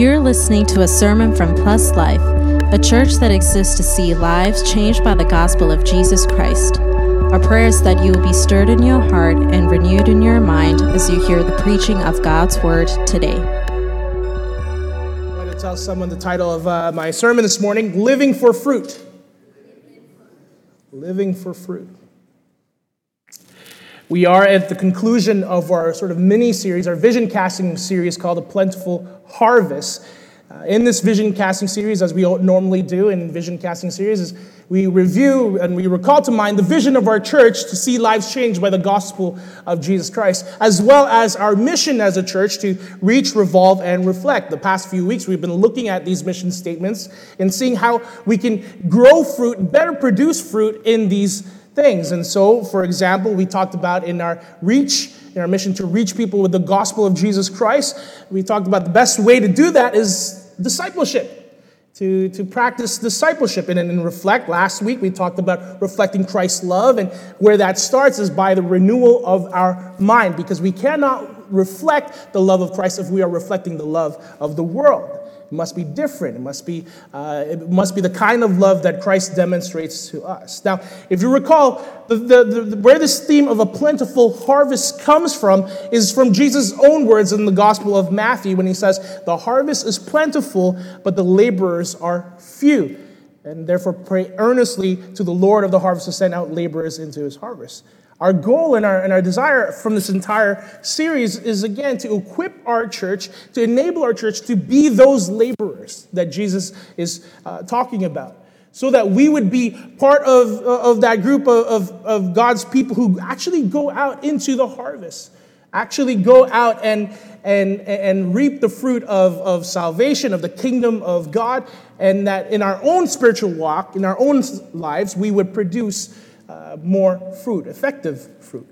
You're listening to a sermon from Pluslife, a church that exists to see lives changed by the gospel of Jesus Christ. Our prayer is that you will be stirred in your heart and renewed in your mind as you hear the preaching of God's word today. I'm going to tell someone the title of uh, my sermon this morning Living for Fruit. Living for Fruit. We are at the conclusion of our sort of mini series, our vision casting series called A Plentiful Harvest. Uh, in this vision casting series, as we normally do in vision casting series, is we review and we recall to mind the vision of our church to see lives changed by the gospel of Jesus Christ, as well as our mission as a church to reach, revolve, and reflect. The past few weeks, we've been looking at these mission statements and seeing how we can grow fruit, better produce fruit in these things. And so, for example, we talked about in our reach, in our mission to reach people with the gospel of Jesus Christ, we talked about the best way to do that is discipleship. To, to practice discipleship and, and reflect. Last week we talked about reflecting Christ's love, and where that starts is by the renewal of our mind, because we cannot reflect the love of Christ if we are reflecting the love of the world. It must be different. It must be, uh, it must be the kind of love that Christ demonstrates to us. Now, if you recall, the, the, the, where this theme of a plentiful harvest comes from is from Jesus' own words in the Gospel of Matthew when he says, The harvest is plentiful, but the laborers are few. And therefore, pray earnestly to the Lord of the harvest to send out laborers into his harvest. Our goal and our, and our desire from this entire series is again to equip our church, to enable our church to be those laborers that Jesus is uh, talking about. So that we would be part of, of that group of, of, of God's people who actually go out into the harvest, actually go out and, and, and reap the fruit of, of salvation, of the kingdom of God, and that in our own spiritual walk, in our own lives, we would produce uh, more fruit, effective fruit.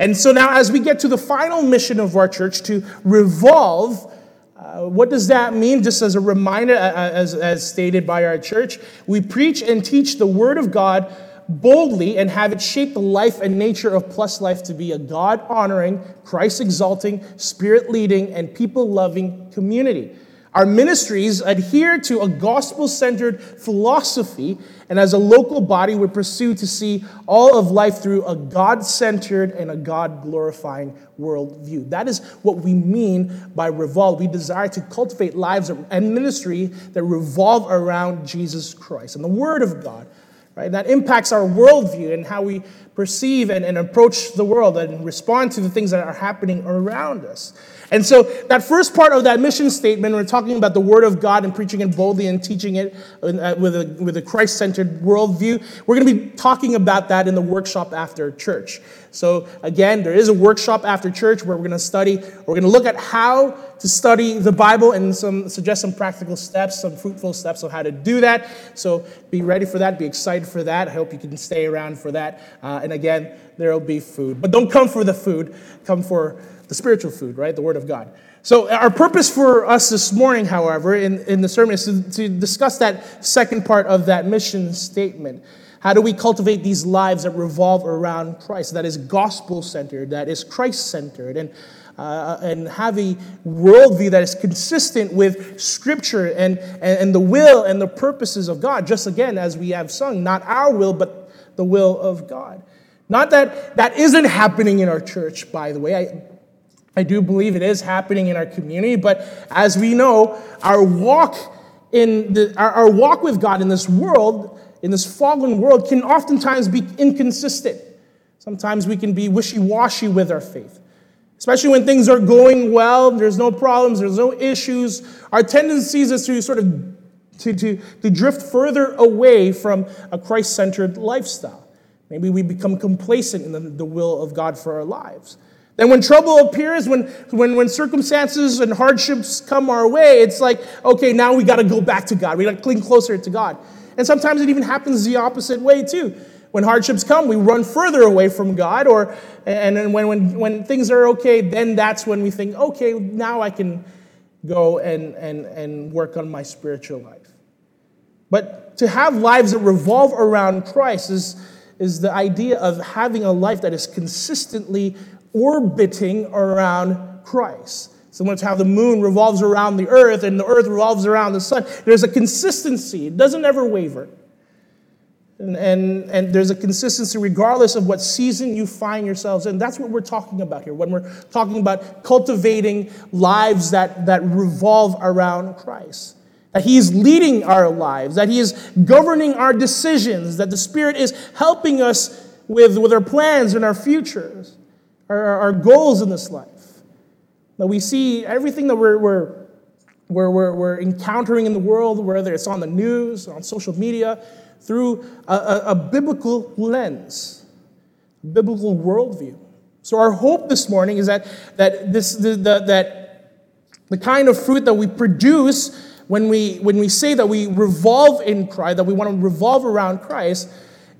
And so now, as we get to the final mission of our church to revolve, uh, what does that mean? Just as a reminder, as, as stated by our church, we preach and teach the Word of God boldly and have it shape the life and nature of Pluslife to be a God honoring, Christ exalting, spirit leading, and people loving community. Our ministries adhere to a gospel centered philosophy, and as a local body, we pursue to see all of life through a God centered and a God glorifying worldview. That is what we mean by revolve. We desire to cultivate lives and ministry that revolve around Jesus Christ and the Word of God. Right? That impacts our worldview and how we perceive and, and approach the world and respond to the things that are happening around us. And so, that first part of that mission statement, we're talking about the Word of God and preaching it boldly and teaching it uh, with a, with a Christ centered worldview. We're going to be talking about that in the workshop after church. So, again, there is a workshop after church where we're going to study, we're going to look at how to study the Bible and some, suggest some practical steps, some fruitful steps of how to do that. So, be ready for that, be excited for that. I hope you can stay around for that. Uh, and again, there will be food. But don't come for the food, come for the spiritual food, right? The Word of God. So, our purpose for us this morning, however, in, in the sermon is to, to discuss that second part of that mission statement. How do we cultivate these lives that revolve around Christ, that is gospel centered, that is Christ centered, and, uh, and have a worldview that is consistent with Scripture and, and, and the will and the purposes of God? Just again, as we have sung, not our will, but the will of God. Not that that isn't happening in our church, by the way. I, I do believe it is happening in our community, but as we know, our walk in the, our, our walk with God in this world, in this fallen world, can oftentimes be inconsistent. Sometimes we can be wishy washy with our faith. Especially when things are going well, there's no problems, there's no issues. Our tendency is to sort of to, to, to drift further away from a Christ centered lifestyle. Maybe we become complacent in the, the will of God for our lives. Then when trouble appears, when, when, when circumstances and hardships come our way, it's like, okay, now we got to go back to God. We got to cling closer to God. And sometimes it even happens the opposite way, too. When hardships come, we run further away from God. Or, and then when, when, when things are okay, then that's when we think, okay, now I can go and, and, and work on my spiritual life. But to have lives that revolve around Christ is, is the idea of having a life that is consistently orbiting around Christ. Similar to how the moon revolves around the earth and the earth revolves around the sun. There's a consistency, it doesn't ever waver. And, and, there's a consistency regardless of what season you find yourselves in. That's what we're talking about here when we're talking about cultivating lives that, that revolve around Christ. That He is leading our lives, that He is governing our decisions, that the Spirit is helping us with, with our plans and our futures, our, our goals in this life. That we see everything that we're, we're, we're, we're, we're encountering in the world, whether it's on the news, on social media, through a, a, a biblical lens, biblical worldview. So our hope this morning is that, that, this, the, the, that the kind of fruit that we produce when we, when we say that we revolve in Christ, that we want to revolve around Christ,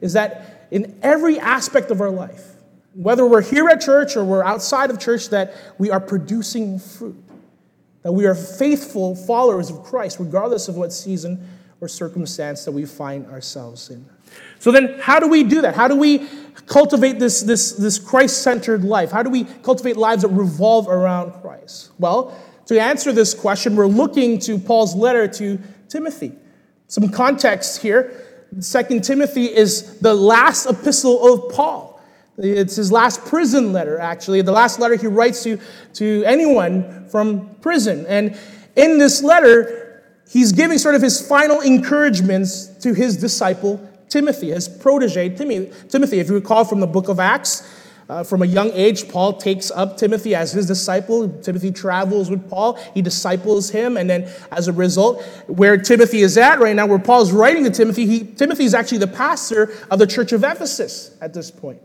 is that in every aspect of our life, whether we're here at church or we're outside of church, that we are producing fruit. That we are faithful followers of Christ, regardless of what season or circumstance that we find ourselves in. So then, how do we do that? How do we cultivate this, this, this Christ centered life? How do we cultivate lives that revolve around Christ? Well, to answer this question, we're looking to Paul's letter to Timothy. Some context here. Second Timothy is the last epistle of Paul. It's his last prison letter, actually, the last letter he writes to, to anyone from prison. And in this letter, he's giving sort of his final encouragements to his disciple Timothy, his protege Timothy. If you recall from the book of Acts, uh, from a young age, Paul takes up Timothy as his disciple. Timothy travels with Paul, he disciples him, and then as a result, where Timothy is at right now, where Paul's writing to Timothy, he, Timothy is actually the pastor of the church of Ephesus at this point.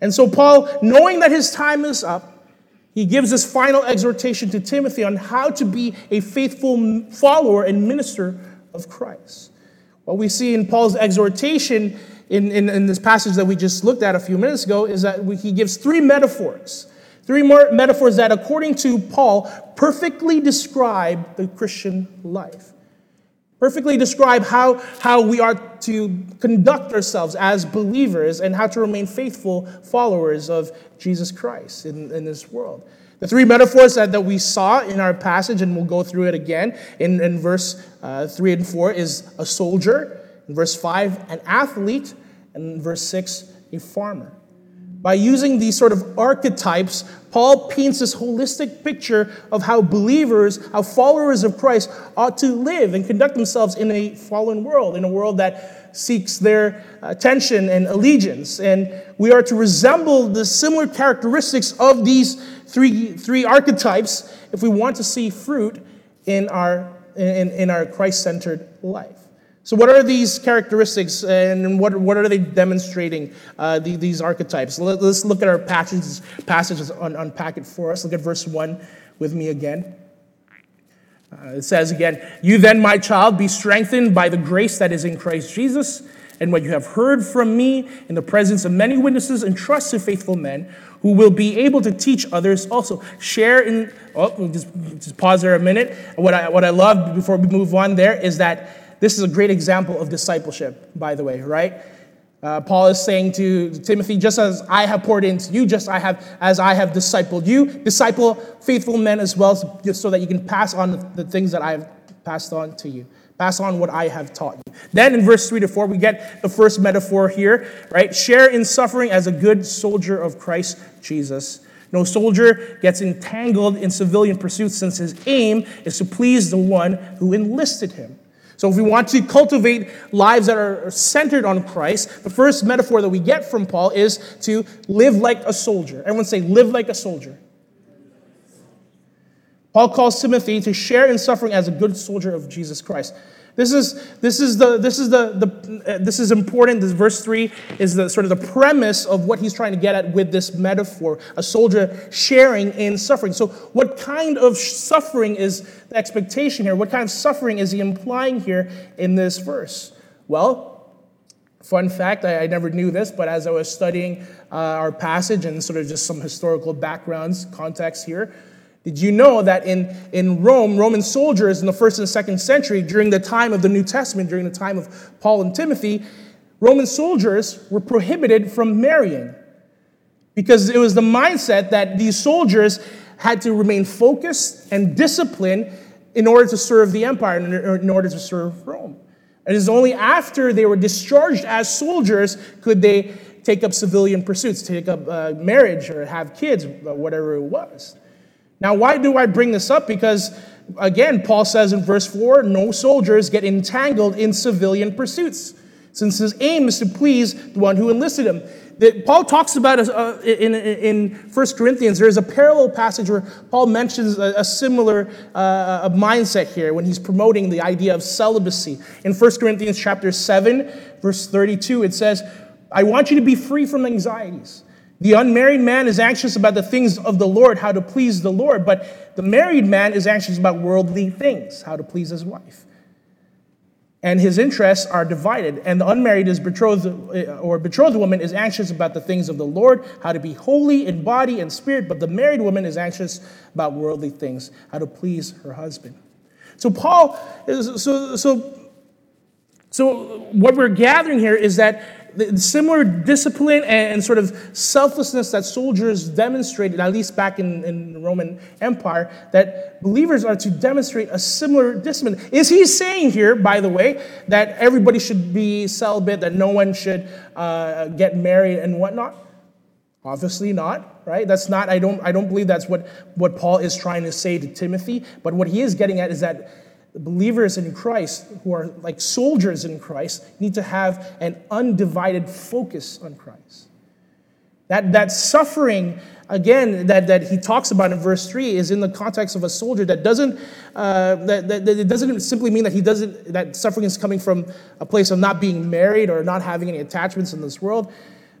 And so, Paul, knowing that his time is up, he gives this final exhortation to Timothy on how to be a faithful follower and minister of Christ. What we see in Paul's exhortation in, in, in, this passage that we just looked at a few minutes ago is that he gives three metaphors. Three more metaphors that, according to Paul, perfectly describe the Christian life. Perfectly describe how, how we are to conduct ourselves as believers and how to remain faithful followers of Jesus Christ in, in this world. The three metaphors that, that we saw in our passage, and we'll go through it again in, in verse uh, 3 and 4, is a soldier, in verse 5, an athlete, and in verse 6, a farmer. By using these sort of archetypes, Paul paints this holistic picture of how believers, how followers of Christ ought to live and conduct themselves in a fallen world, in a world that seeks their attention and allegiance. And we are to resemble the similar characteristics of these three, three archetypes if we want to see fruit in our, in, in our Christ centered life. So, what are these characteristics and what, what are they demonstrating, uh, the, these archetypes? Let, us look at our passages, passages un, unpack it for us. Look at verse 1 with me again. Uh, it says again, You then, my child, be strengthened by the grace that is in Christ Jesus, and what you have heard from me in the presence of many witnesses, entrust to faithful men who will be able to teach others also. Share in, oh, just, just pause there a minute. What I, what I love before we move on there is that this is a great example of discipleship, by the way, right? Uh, Paul is saying to Timothy, just as I have poured into you, just I have, as I have discipled you, disciple faithful men as well, so that you can pass on the things that I have passed on to you. Pass on what I have taught you. Then in verse 3 to 4, we get the first metaphor here, right? Share in suffering as a good soldier of Christ Jesus. No soldier gets entangled in civilian pursuits since his aim is to please the one who enlisted him. So, if we want to cultivate lives that are centered on Christ, the first metaphor that we get from Paul is to live like a soldier. Everyone say, live like a soldier. Paul calls Timothy to share in suffering as a good soldier of Jesus Christ. This is, this is, the, this is, the, the, uh, this is important. This verse 3 is the sort of the premise of what he's trying to get at with this metaphor a soldier sharing in suffering. So, what kind of suffering is the expectation here? What kind of suffering is he implying here in this verse? Well, fun fact I, I never knew this, but as I was studying uh, our passage and sort of just some historical backgrounds, context here, did you know that in, in Rome, Roman soldiers in the first and second century, during the time of the New Testament, during the time of Paul and Timothy, Roman soldiers were prohibited from marrying because it was the mindset that these soldiers had to remain focused and disciplined in order to serve the empire, in order to serve Rome. It is only after they were discharged as soldiers could they take up civilian pursuits, take up uh, marriage or have kids, whatever it was. Now, why do I bring this up? Because, again, Paul says in verse 4 no soldiers get entangled in civilian pursuits, since his aim is to please the one who enlisted him. Paul talks about uh, in, in 1 Corinthians, there is a parallel passage where Paul mentions a, a similar uh, mindset here when he's promoting the idea of celibacy. In 1 Corinthians chapter 7, verse 32, it says, I want you to be free from anxieties. The unmarried man is anxious about the things of the Lord, how to please the Lord, but the married man is anxious about worldly things, how to please his wife and his interests are divided. And the unmarried is betrothed uh, or betrothed woman is anxious about the things of the Lord, how to be holy in body and spirit, but the married woman is anxious about worldly things, how to please her husband. So Paul is so so so what we're gathering here is that the similar discipline and sort of selflessness that soldiers demonstrated, at least back in, in the Roman Empire, that believers are to demonstrate a similar discipline. Is he saying here, by the way, that everybody should be celibate, that no one should uh, get married and whatnot? Obviously not, right? That's not, I don't, I don't believe that's what, what Paul is trying to say to Timothy. But what he is getting at is that the believers in Christ, who are like soldiers in Christ, need to have an undivided focus on Christ. That, that suffering, again, that, that he talks about in verse 3 is in the context of a soldier that doesn't, uh, that, that, that, it doesn't simply mean that he doesn't, that suffering is coming from a place of not being married or not having any attachments in this world,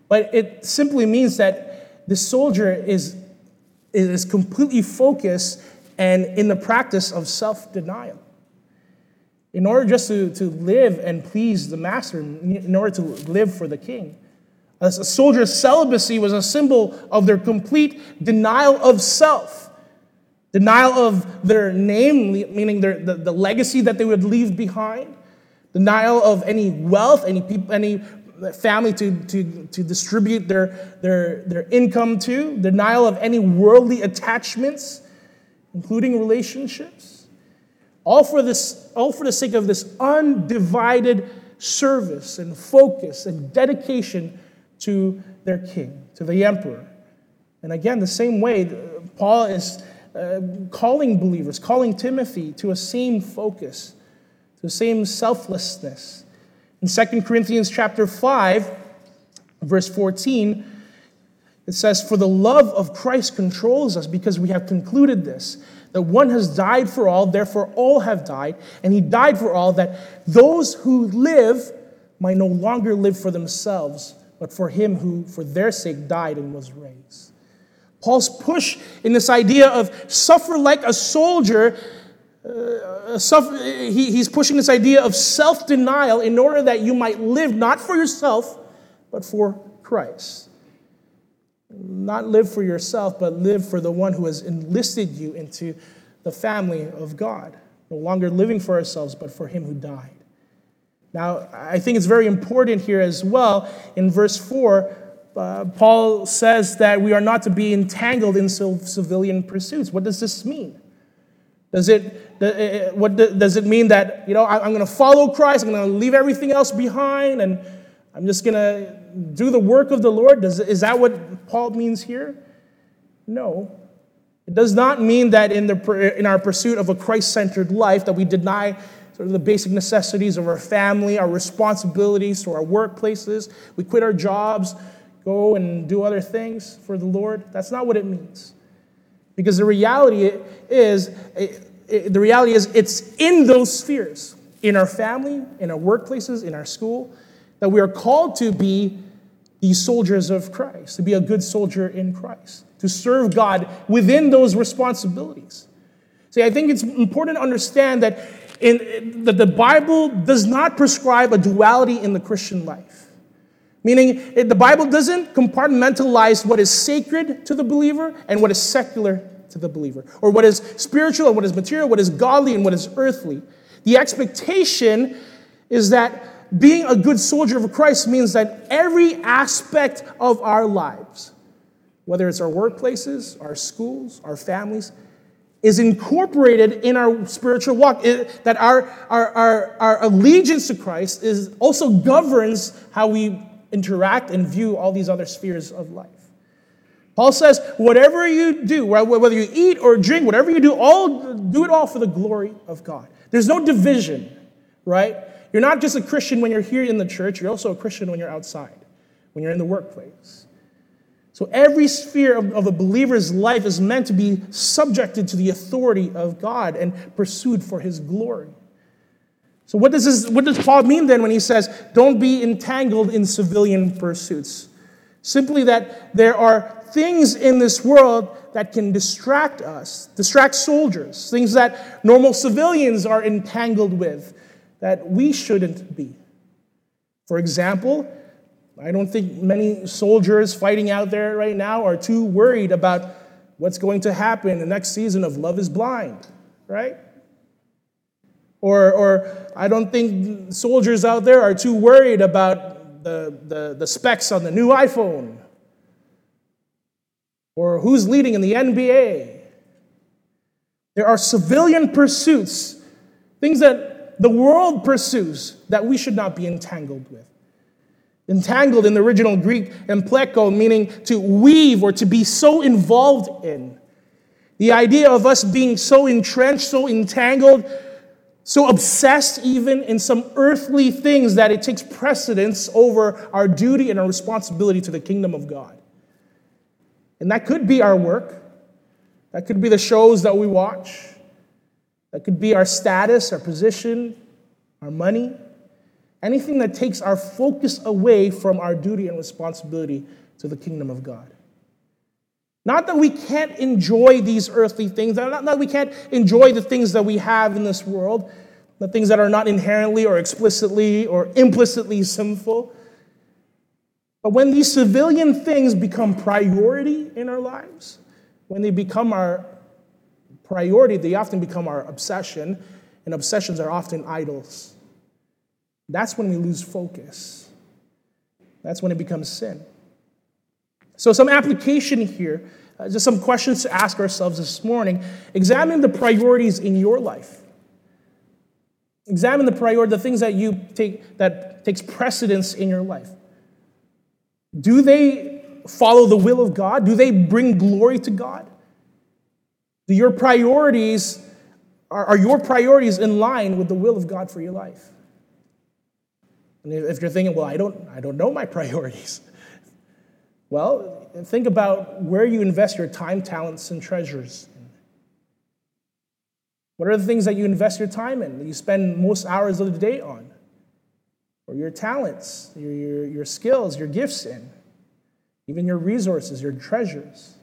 but it simply means that the soldier is, is completely focused and in the practice of self denial in order just to, to live and please the master, in order to live for the king. A soldier's celibacy was a symbol of their complete denial of self, denial of their name, meaning their, the, the legacy that they would leave behind, denial of any wealth, any, any family to, to, to distribute their, their, their income to, denial of any worldly attachments, including relationships. All for, this, all for the sake of this undivided service and focus and dedication to their king, to the emperor. And again, the same way, Paul is uh, calling believers, calling Timothy to a same focus, to the same selflessness. In 2 Corinthians chapter 5, verse 14, it says, For the love of Christ controls us because we have concluded this that one has died for all, therefore all have died, and he died for all, that those who live might no longer live for themselves, but for him who, for their sake, died and was raised. Paul's push in this idea of suffer like a soldier, uh, suffer, he, he's pushing this idea of self denial in order that you might live not for yourself, but for Christ not live for yourself, but live for the one who has enlisted you into the family of God. No longer living for ourselves, but for him who died. Now, I think it's very important here as well. In verse 4, uh, Paul says that we are not to be entangled in civilian pursuits. What does this mean? Does it, uh, uh, what does it mean that, you know, I'm going to follow Christ, I'm going to leave everything else behind, and I'm just going to do the work of the Lord? Does, is that what Paul means here? No. It does not mean that in, the, in our pursuit of a Christ centered life that we deny sort of the basic necessities of our family, our responsibilities to our workplaces. We quit our jobs, go and do other things for the Lord. That's not what it means. Because the reality is, the reality is it's in those spheres, in our family, in our workplaces, in our school, that we are called to be the soldiers of Christ, to be a good soldier in Christ, to serve God within those responsibilities. See, I think it's important to understand that, in, that the Bible does not prescribe a duality in the Christian life. Meaning, the Bible doesn't compartmentalize what is sacred to the believer and what is secular to the believer, or what is spiritual and what is material, what is godly and what is earthly. The expectation is that being a good soldier of Christ means that every aspect of our lives, whether it's our workplaces, our schools, our families, is incorporated in our spiritual walk. It, that our, our, our, our allegiance to Christ is also governs how we interact and view all these other spheres of life. Paul says, whatever you do, whether you eat or drink, whatever you do, all do it all for the glory of God. There's no division, right? You're not just a Christian when you're here in the church, you're also a Christian when you're outside, when you're in the workplace. So every sphere of, of, a believer's life is meant to be subjected to the authority of God and pursued for his glory. So what does, this, what does Paul mean then when he says, don't be entangled in civilian pursuits? Simply that there are things in this world that can distract us, distract soldiers, things that normal civilians are entangled with that we shouldn't be. For example, I don't think many soldiers fighting out there right now are too worried about what's going to happen in the next season of Love is Blind, right? Or, or I don't think soldiers out there are too worried about the, the, the specs on the new iPhone or who's leading in the NBA. There are civilian pursuits, things that the world pursues that we should not be entangled with. Entangled in the original Greek, empleko, meaning to weave or to be so involved in. The idea of us being so entrenched, so entangled, so obsessed even in some earthly things that it takes precedence over our duty and our responsibility to the kingdom of God. And that could be our work, that could be the shows that we watch, that could be our status, our position, our money. Anything that takes our focus away from our duty and responsibility to the kingdom of God. Not that we can't enjoy these earthly things, not that we can't enjoy the things that we have in this world, the things that are not inherently or explicitly or implicitly sinful. But when these civilian things become priority in our lives, when they become our priority, they often become our obsession, and obsessions are often idols. That's when we lose focus. That's when it becomes sin. So, some application here, uh, just some questions to ask ourselves this morning. Examine the priorities in your life. Examine the priority, the things that you take that takes precedence in your life. Do they follow the will of God? Do they bring glory to God? Do your priorities are, are your priorities in line with the will of God for your life? And if you're thinking, well, I don't, I don't know my priorities. Well, think about where you invest your time, talents, and treasures. What are the things that you invest your time in, that you spend most hours of the day on? Or your talents, your, your, your skills, your gifts in? Even your resources, your treasures.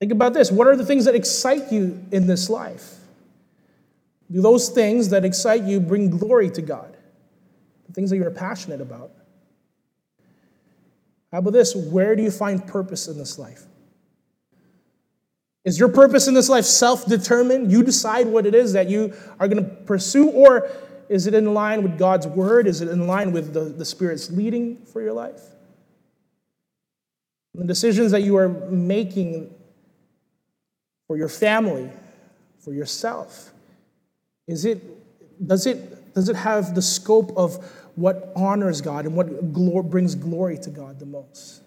Think about this. What are the things that excite you in this life? Do those things that excite you bring glory to God? the things that you're passionate about. How about this? Where do you find purpose in this life? Is your purpose in this life self determined? You decide what it is that you are going to pursue, or is it in line with God's word? Is it in line with the, the Spirit's leading for your life? The decisions that you are making for your family, for yourself, is it, does, it, does it have the scope of what honors God and what brings glory to God the most.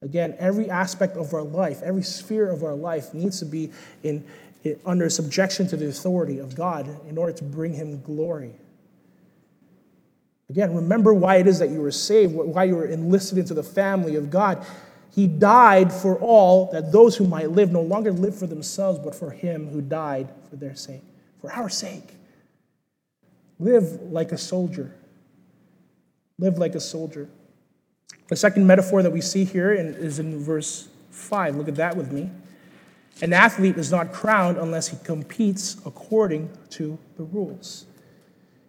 Again, every aspect of our life, every sphere of our life needs to be in, in, under subjection to the authority of God in order to bring Him glory. Again, remember why it is that you were saved, why you were enlisted into the family of God. He died for all, that those who might live no longer live for themselves, but for Him who died for their sake, for our sake. Live like a soldier. Live like a soldier. The second metaphor that we see here is in verse 5. Look at that with me. An athlete is not crowned unless he competes according to the rules.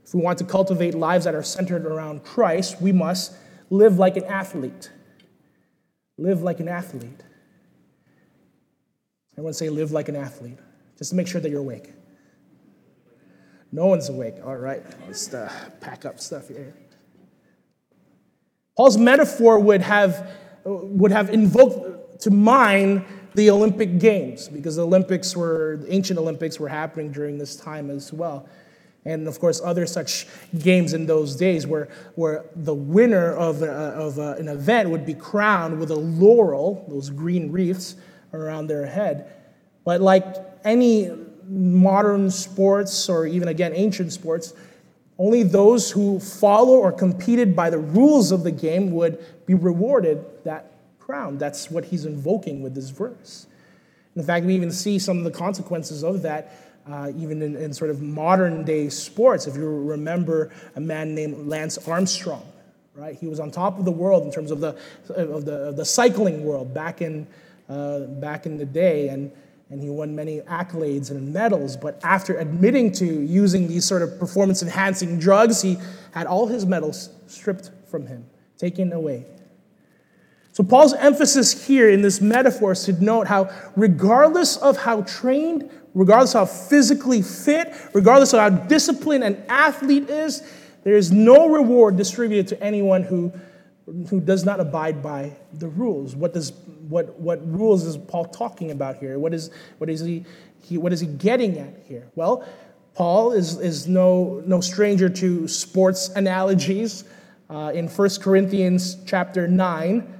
If we want to cultivate lives that are centered around Christ, we must live like an athlete. Live like an athlete. Everyone say, live like an athlete, just to make sure that you're awake. No one's awake. All right, let's uh, pack up stuff here. Paul's metaphor would have, would have invoked to mind the Olympic Games, because the Olympics were, the ancient Olympics were happening during this time as well. And of course, other such games in those days where, where the winner of, a, of a, an event would be crowned with a laurel, those green wreaths around their head. But like any modern sports or even again ancient sports, only those who follow or competed by the rules of the game would be rewarded that crown. That's what he's invoking with this verse. In fact, we even see some of the consequences of that uh, even in, in, sort of modern day sports. If you remember a man named Lance Armstrong, right? He was on top of the world in terms of the, of the, of the cycling world back in, uh, back in the day. And, and he won many accolades and medals. But after admitting to using these sort of performance enhancing drugs, he had all his medals stripped from him, taken away. So, Paul's emphasis here in this metaphor is to note how, regardless of how trained, regardless of how physically fit, regardless of how disciplined an athlete is, there is no reward distributed to anyone who, who does not abide by the rules. What, does, what, what rules is Paul talking about here? What is, what is, he, he, what is he getting at here? Well, Paul is, is no, no stranger to sports analogies. Uh, in 1 Corinthians chapter 9,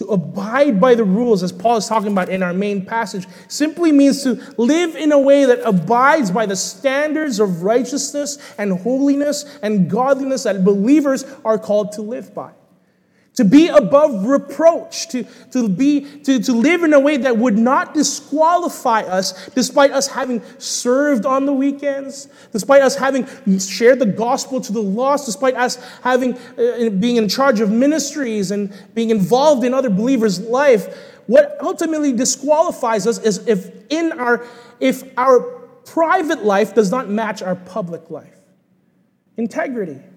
To abide by the rules, as Paul is talking about in our main passage, simply means to live in a way that abides by the standards of righteousness and holiness and godliness that believers are called to live by to be above reproach, to, to, be, to, to live in a way that would not disqualify us, despite us having served on the weekends, despite us having shared the gospel to the lost, despite us having uh, being in charge of ministries and being involved in other believers' life. What ultimately disqualifies us is if in our if our private life does not match our public life. Integrity.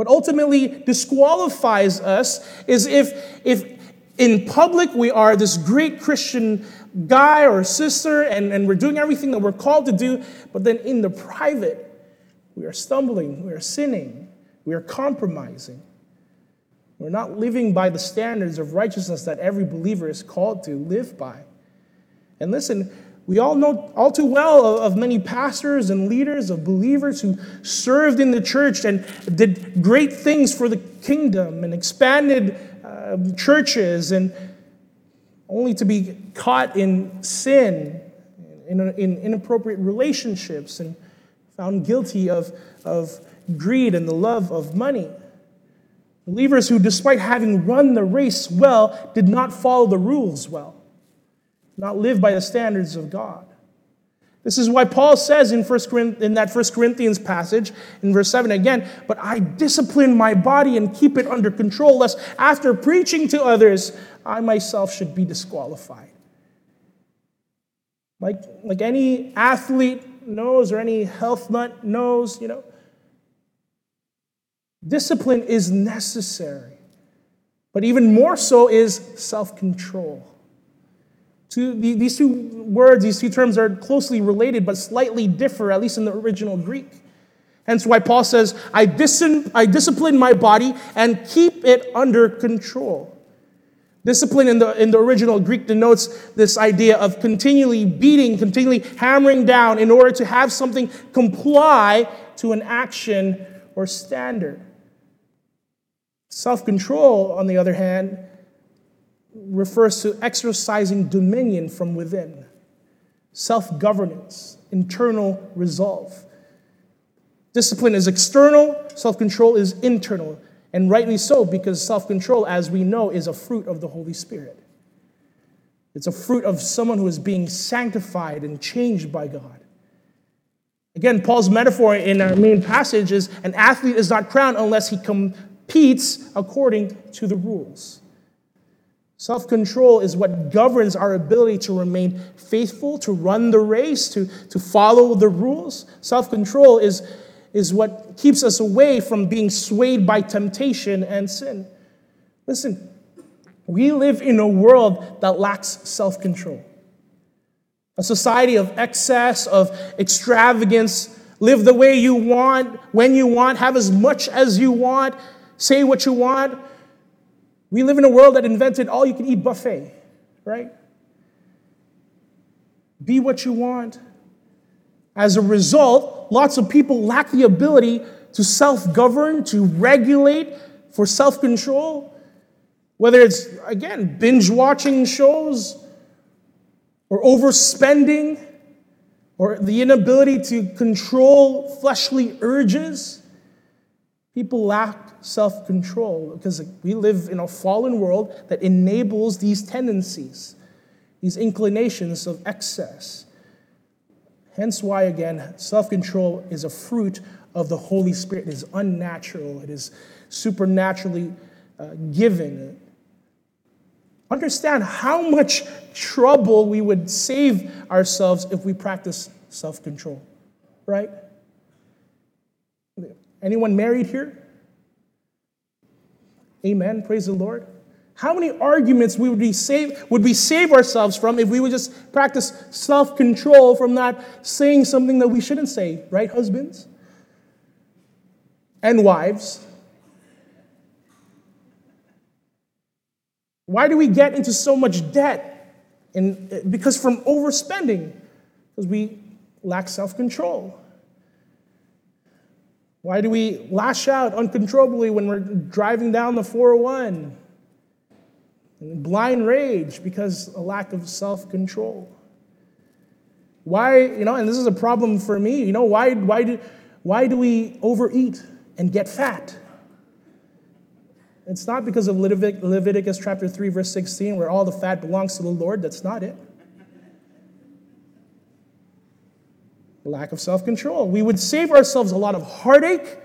What ultimately disqualifies us is if, if in public we are this great Christian guy or sister and, and we're doing everything that we're called to do, but then in the private, we are stumbling, we are sinning, we are compromising. We're not living by the standards of righteousness that every believer is called to live by. And listen, we all know all too well of, many pastors and leaders of believers who served in the church and did great things for the kingdom and expanded uh, churches, and only to be caught in sin, in, in inappropriate relationships, and found guilty of, of greed and the love of money. Believers who, despite having run the race well, did not follow the rules well not live by the standards of God. This is why Paul says in, First in that First Corinthians passage, in verse 7 again, but I discipline my body and keep it under control, lest after preaching to others, I myself should be disqualified. Like, like any athlete knows or any health nut knows, you know, discipline is necessary. But even more so is self control. Two, these two words, these two terms are closely related but slightly differ, at least in the original Greek. Hence why Paul says, I, dis- I discipline my body and keep it under control. Discipline in the, in the original Greek denotes this idea of continually beating, continually hammering down in order to have something comply to an action or standard. Self control, on the other hand, refers to exercising dominion from within, self governance, internal resolve. Discipline is external, self control is internal, and rightly so, because self control, as we know, is a fruit of the Holy Spirit. It's a fruit of someone who is being sanctified and changed by God. Again, Paul's metaphor in our main passage is an athlete is not crowned unless he competes according to the rules. Self control is what governs our ability to remain faithful, to run the race, to, to follow the rules. Self control is, is what keeps us away from being swayed by temptation and sin. Listen, we live in a world that lacks self control. A society of excess, of extravagance. Live the way you want, when you want, have as much as you want, say what you want. We live in a world that invented all you can eat buffet, right? Be what you want. As a result, lots of people lack the ability to self govern, to regulate, for self control. Whether it's, again, binge watching shows or overspending or the inability to control fleshly urges, people lack self control because we live in a fallen world that enables these tendencies, these inclinations of excess. Hence, why, again, self control is a fruit of the Holy Spirit. It is unnatural, it is supernaturally uh, given. Understand how much trouble we would save ourselves if we practice self control, right? Anyone married here? Amen. Praise the Lord. How many arguments we would be save, would we save ourselves from if we would just practice self control from not saying something that we shouldn't say, right, husbands and wives? Why do we get into so much debt? And because from overspending, because we lack self control. Why do we lash out uncontrollably when we're driving down the 401? blind rage because a lack of self control. Why, you know, and this is a problem for me, you know, why, why, do, why do we overeat and get fat? It's not because of Leviticus chapter 3, verse 16, where all the fat belongs to the Lord. That's not it. Lack of self control. We would save ourselves a lot of heartache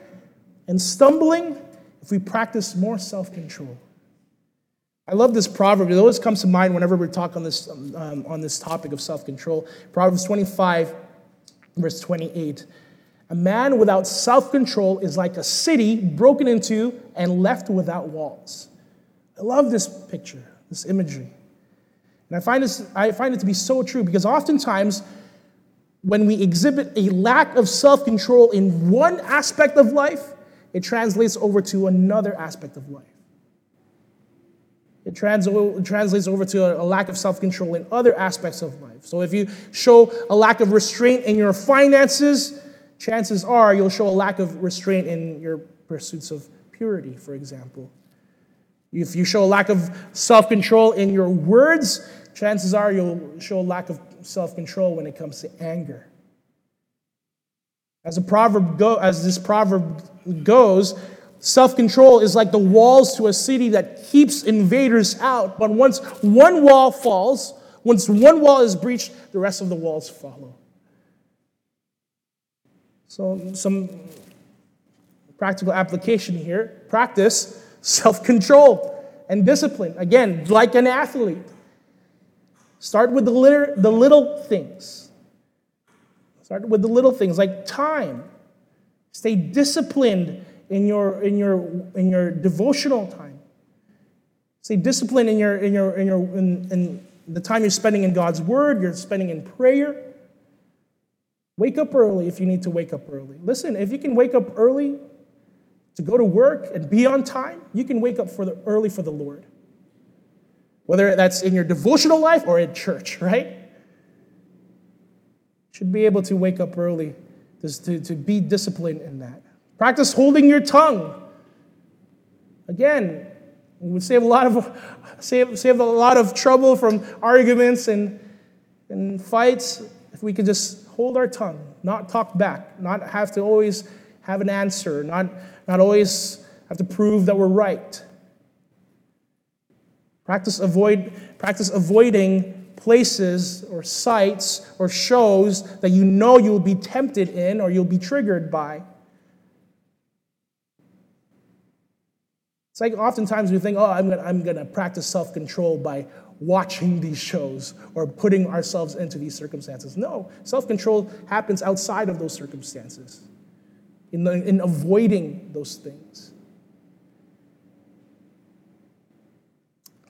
and stumbling if we practice more self control. I love this proverb. It always comes to mind whenever we talk on this, um, on this topic of self control. Proverbs 25, verse 28. A man without self control is like a city broken into and left without walls. I love this picture, this imagery. And I find, this, I find it to be so true because oftentimes when we exhibit a lack of self control in one aspect of life, it translates over to another aspect of life. It trans- translates over to a lack of self control in other aspects of life. So if you show a lack of restraint in your finances, chances are you'll show a lack of restraint in your pursuits of purity, for example. If you show a lack of self control in your words, chances are you'll show a lack of self control when it comes to anger. As, a proverb go, as this proverb goes, self control is like the walls to a city that keeps invaders out. But once one wall falls, once one wall is breached, the rest of the walls follow. So, some practical application here practice self control and discipline. Again, like an athlete. Start with the, little, the little things. Start with the little things like time. Stay disciplined in your, in your, in your devotional time. Stay disciplined in, your, in, your, in, your, in, in the time you're spending in God's Word, you're spending in prayer. Wake up early if you need to wake up early. Listen, if you can wake up early to go to work and be on time, you can wake up for the, early for the Lord whether that's in your devotional life or in church, right? Should be able to wake up early to, to be disciplined in that. Practice holding your tongue. Again, would save a lot of save, save a lot of trouble from arguments and, and fights if we could just hold our tongue, not talk back, not have to always have an answer, not, not always have to prove that we're right. Practice, avoid, practice avoiding places or sites or shows that you know you'll be tempted in or you'll be triggered by. It's like oftentimes we think, oh, I'm gonna, I'm gonna practice self control by watching these shows or putting ourselves into these circumstances. No, self control happens outside of those circumstances, in, the, in avoiding those things.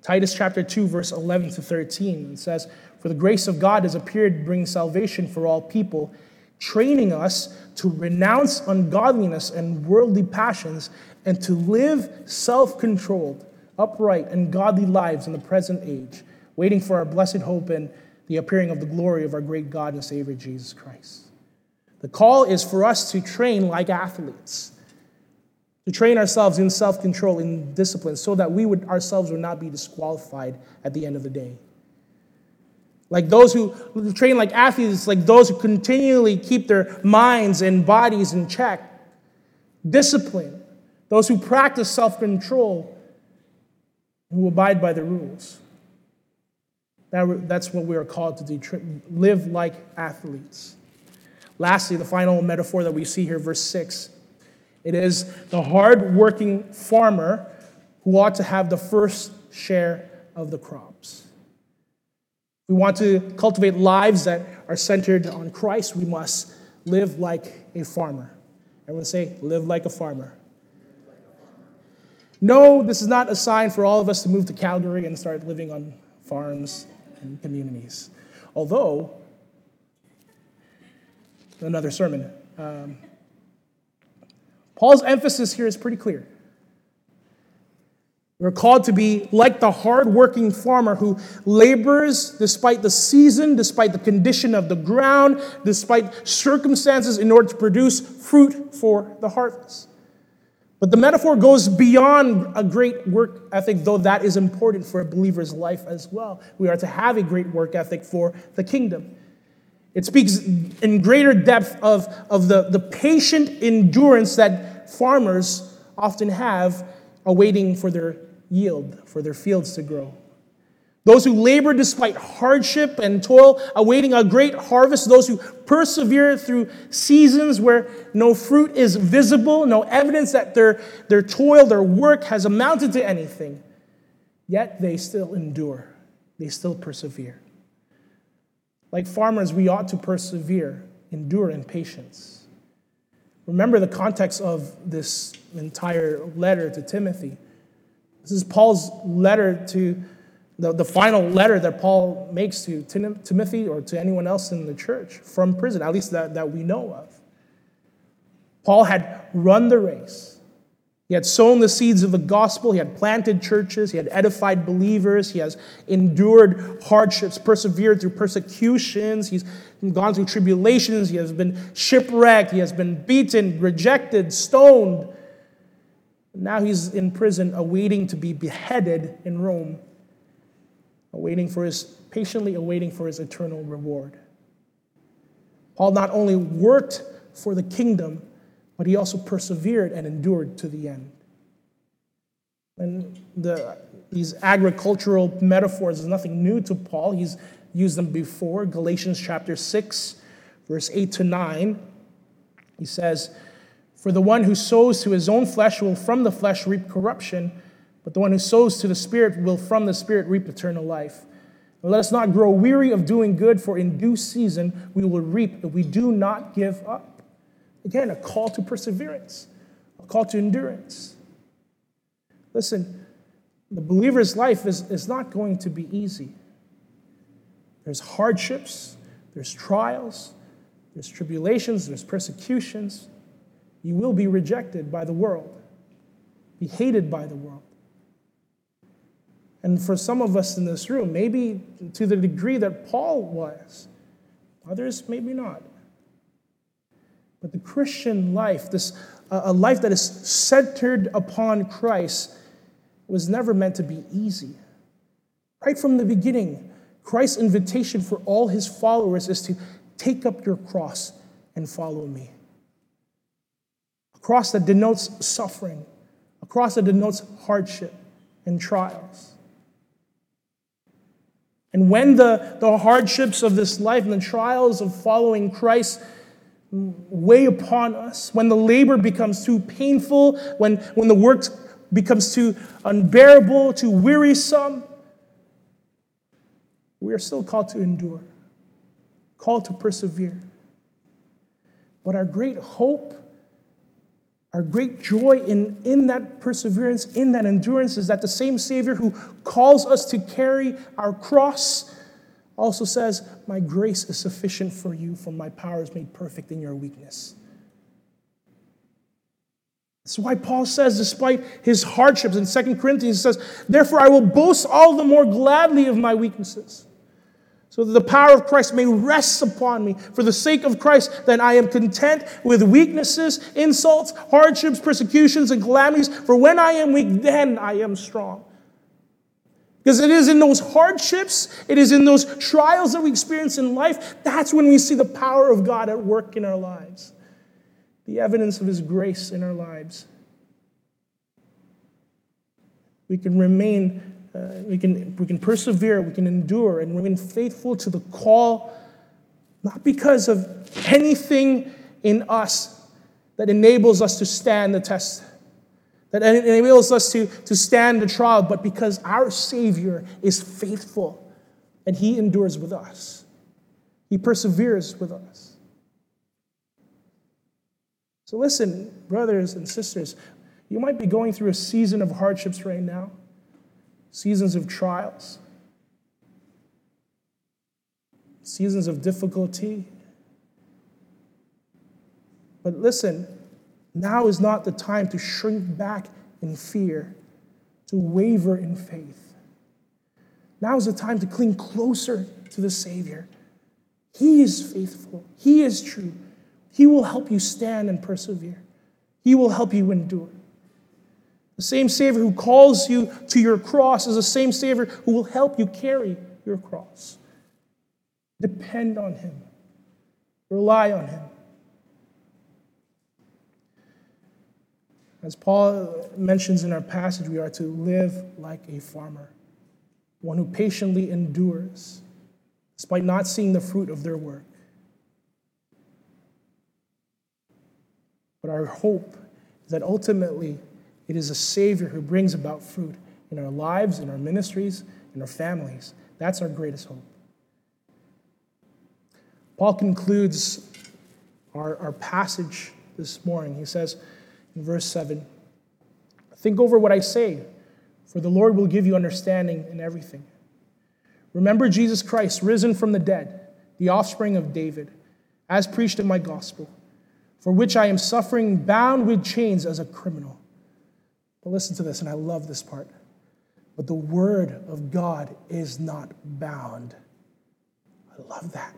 Titus chapter 2, verse 11 to 13, it says, For the grace of God has appeared to bring salvation for all people, training us to renounce ungodliness and worldly passions and to live self controlled, upright, and godly lives in the present age, waiting for our blessed hope and the appearing of the glory of our great God and Savior Jesus Christ. The call is for us to train like athletes to train ourselves in self control, in discipline, so that we would ourselves would not be disqualified at the end of the day. Like those who train like athletes, like those who continually keep their minds and bodies in check. Discipline, those who practice self control, who abide by the rules. That, that's what we are called to do live like athletes. Lastly, the final metaphor that we see here, verse 6 it is the hard-working farmer who ought to have the first share of the crops. We want to cultivate lives that are centered on Christ. We must live like a farmer. Everyone say, live like a farmer. No, this is not a sign for all of us to move to Calgary and start living on farms and communities. Although, another sermon. Um, Paul's emphasis here is pretty clear. We're called to be like the hardworking farmer who labors despite the season, despite the condition of the ground, despite circumstances in order to produce fruit for the harvest. But the metaphor goes beyond a great work ethic, though that is important for a believer's life as well. We are to have a great work ethic for the kingdom. It speaks in greater depth of, of the, the patient endurance that farmers often have awaiting for their yield, for their fields to grow. Those who labor despite hardship and toil, awaiting a great harvest. Those who persevere through seasons where no fruit is visible, no evidence that their, their toil, their work has amounted to anything. Yet they still endure, they still persevere. Like farmers, we ought to persevere, endure in patience. Remember the context of this entire letter to Timothy. This is Paul's letter to the, the final letter that Paul makes to Timothy or to anyone else in the church from prison, at least that, that we know of. Paul had run the race. He had sown the seeds of the gospel. He had planted churches. He had edified believers. He has endured hardships, persevered through persecutions. He's gone through tribulations. He has been shipwrecked. He has been beaten, rejected, stoned. Now he's in prison, awaiting to be beheaded in Rome, awaiting for his, patiently awaiting for his eternal reward. Paul not only worked for the kingdom, but he also persevered and endured to the end. And the, these agricultural metaphors is nothing new to Paul. He's used them before. Galatians chapter 6, verse 8 to 9. He says, For the one who sows to his own flesh will from the flesh reap corruption, but the one who sows to the Spirit will from the Spirit reap eternal life. And let us not grow weary of doing good, for in due season we will reap if we do not give up. Again, a call to perseverance, a call to endurance. Listen, the believer's life is, is not going to be easy. There's hardships, there's trials, there's tribulations, there's persecutions. You will be rejected by the world, be hated by the world. And for some of us in this room, maybe to the degree that Paul was, others maybe not. But the Christian life, this a life that is centered upon Christ, was never meant to be easy. Right from the beginning, Christ's invitation for all his followers is to take up your cross and follow me. A cross that denotes suffering, a cross that denotes hardship and trials. And when the, the hardships of this life and the trials of following Christ weigh upon us, when the labor becomes too painful, when, when the work becomes too unbearable, too wearisome, we are still called to endure, called to persevere. But our great hope, our great joy in, in that perseverance, in that endurance, is that the same Savior who calls us to carry our cross also says, My grace is sufficient for you, for my power is made perfect in your weakness. That's why Paul says, despite his hardships in 2 Corinthians, he says, Therefore I will boast all the more gladly of my weaknesses, so that the power of Christ may rest upon me. For the sake of Christ, then I am content with weaknesses, insults, hardships, persecutions, and calamities. For when I am weak, then I am strong. Because it is in those hardships, it is in those trials that we experience in life, that's when we see the power of God at work in our lives the evidence of His grace in our lives. We can remain, uh, we, can, we can persevere, we can endure, and remain faithful to the call, not because of anything in us that enables us to stand the test, that enables us to, to stand the trial, but because our Savior is faithful and He endures with us, He perseveres with us. So, listen, brothers and sisters, you might be going through a season of hardships right now, seasons of trials, seasons of difficulty. But listen, now is not the time to shrink back in fear, to waver in faith. Now is the time to cling closer to the Savior. He is faithful, He is true. He will help you stand and persevere. He will help you endure. The same Savior who calls you to your cross is the same Savior who will help you carry your cross. Depend on Him, rely on Him. As Paul mentions in our passage, we are to live like a farmer, one who patiently endures despite not seeing the fruit of their work. But our hope is that ultimately it is a Savior who brings about fruit in our lives, in our ministries, in our families. That's our greatest hope. Paul concludes our, our passage this morning. He says verse 7 Think over what I say, for the Lord will give you understanding in everything. Remember Jesus Christ, risen from the dead, the offspring of David, as preached in my gospel for which I am suffering, bound with chains as a criminal. But listen to this, and I love this part. But the word of God is not bound. I love that.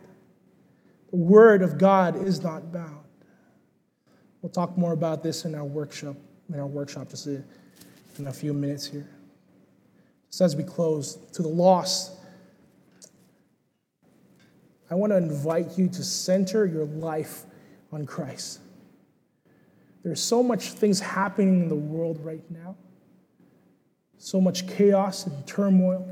The word of God is not bound. We'll talk more about this in our workshop, in our workshop just in a few minutes here. Just as we close, to the lost, I want to invite you to center your life on Christ. There's so much things happening in the world right now, so much chaos and turmoil,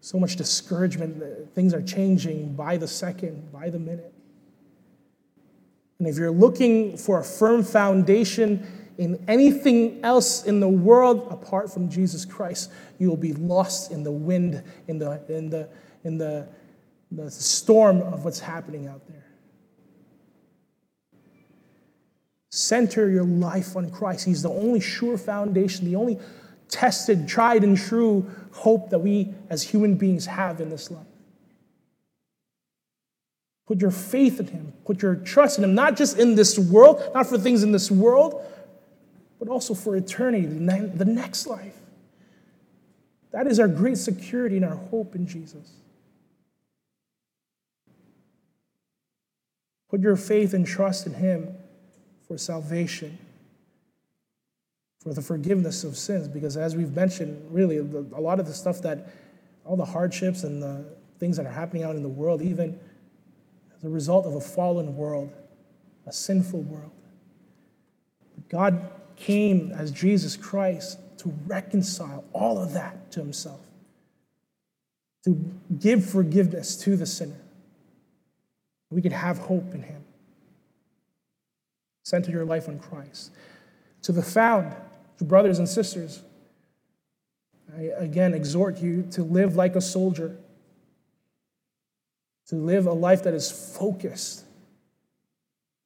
so much discouragement. Things are changing by the second, by the minute. And if you're looking for a firm foundation in anything else in the world apart from Jesus Christ, you will be lost in the wind, in the, in the, in the, the storm of what's happening out there. Center your life on Christ. He's the only sure foundation, the only tested, tried, and true hope that we as human beings have in this life. Put your faith in Him, put your trust in Him, not just in this world, not for things in this world, but also for eternity, the next life. That is our great security and our hope in Jesus. Put your faith and trust in Him for salvation, for the forgiveness of sins. Because as we've mentioned, really, a lot of the stuff that, all the hardships and the things that are happening out in the world, even a result of a fallen world, a sinful world. But God came as Jesus Christ to reconcile all of that to himself, to give forgiveness to the sinner. We could have hope in him. Center your life on Christ. To the found, Brothers and sisters, I again exhort you to live like a soldier, to live a life that is focused,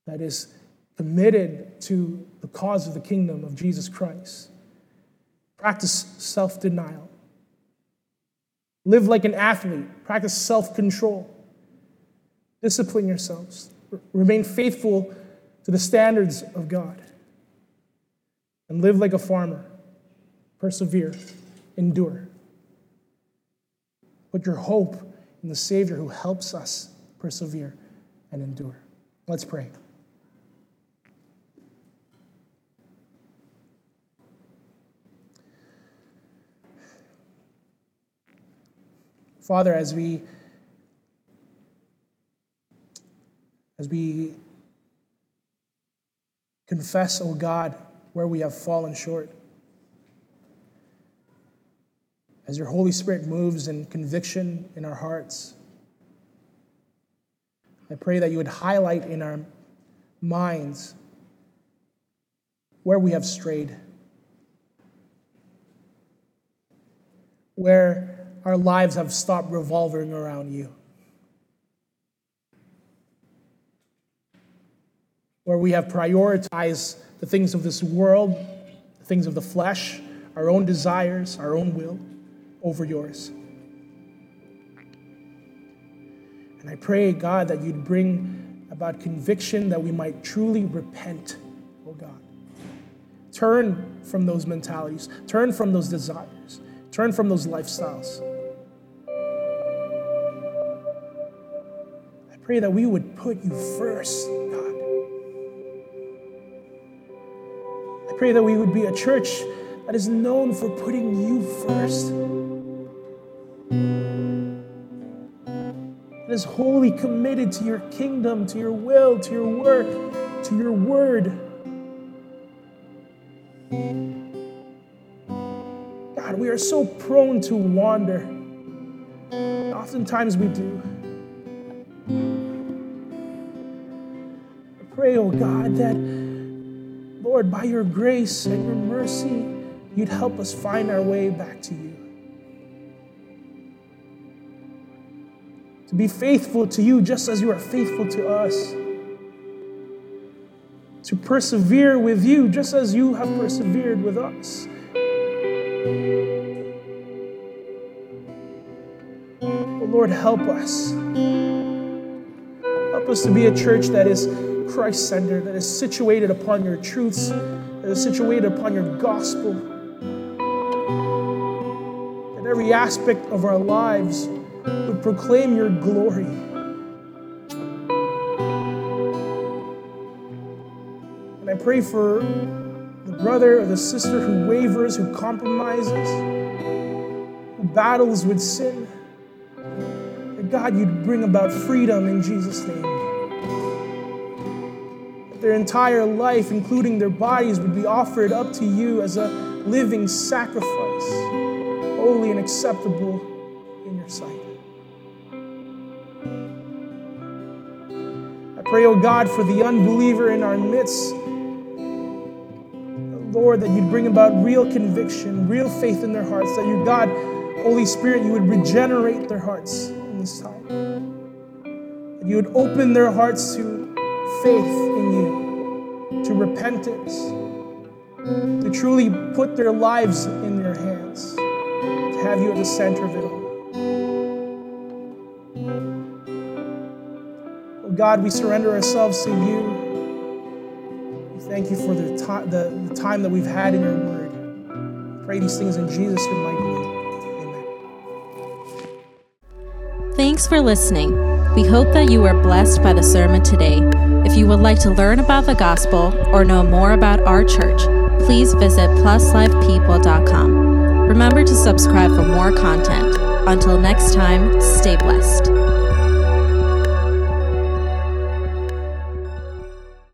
that is committed to the cause of the kingdom of Jesus Christ. Practice self denial. Live like an athlete. Practice self control. Discipline yourselves. Remain faithful to the standards of God. And live like a farmer. Persevere. Endure. Put your hope in the Savior who helps us persevere and endure. Let's pray. Father, as we as we confess, O oh God, where we have fallen short, as your Holy Spirit moves in conviction in our hearts, I pray that you would highlight in our minds where we have strayed, where our lives have stopped revolving around you. Where we have prioritized the things of this world, the things of the flesh, our own desires, our own will, over yours. And I pray, God, that you'd bring about conviction that we might truly repent, oh God. Turn from those mentalities, turn from those desires, turn from those lifestyles. I pray that we would put you first, God. I pray that we would be a church that is known for putting you first. Is wholly committed to your kingdom, to your will, to your work, to your word. God, we are so prone to wander. Oftentimes we do. I pray, oh God, that, Lord, by your grace and your mercy, you'd help us find our way back to you. Be faithful to you just as you are faithful to us. To persevere with you just as you have persevered with us. Oh Lord, help us. Help us to be a church that is Christ centered, that is situated upon your truths, that is situated upon your gospel. That every aspect of our lives would proclaim your glory. And I pray for the brother or the sister who wavers, who compromises, who battles with sin. That God, you'd bring about freedom in Jesus' name their entire life, including their bodies, would be offered up to you as a living sacrifice, holy and acceptable in your sight. Pray, oh God, for the unbeliever in our midst. Lord, that you'd bring about real conviction, real faith in their hearts, that you, God, Holy Spirit, you would regenerate their hearts in this time. That you would open their hearts to faith in you, to repentance, to truly put their lives in your hands, to have you at the center of it all. God, we surrender ourselves to you. We thank you for the, to- the, the time that we've had in your word. Pray these things in Jesus' name. Amen. Thanks for listening. We hope that you were blessed by the sermon today. If you would like to learn about the gospel or know more about our church, please visit pluslifepeople.com. Remember to subscribe for more content. Until next time, stay blessed.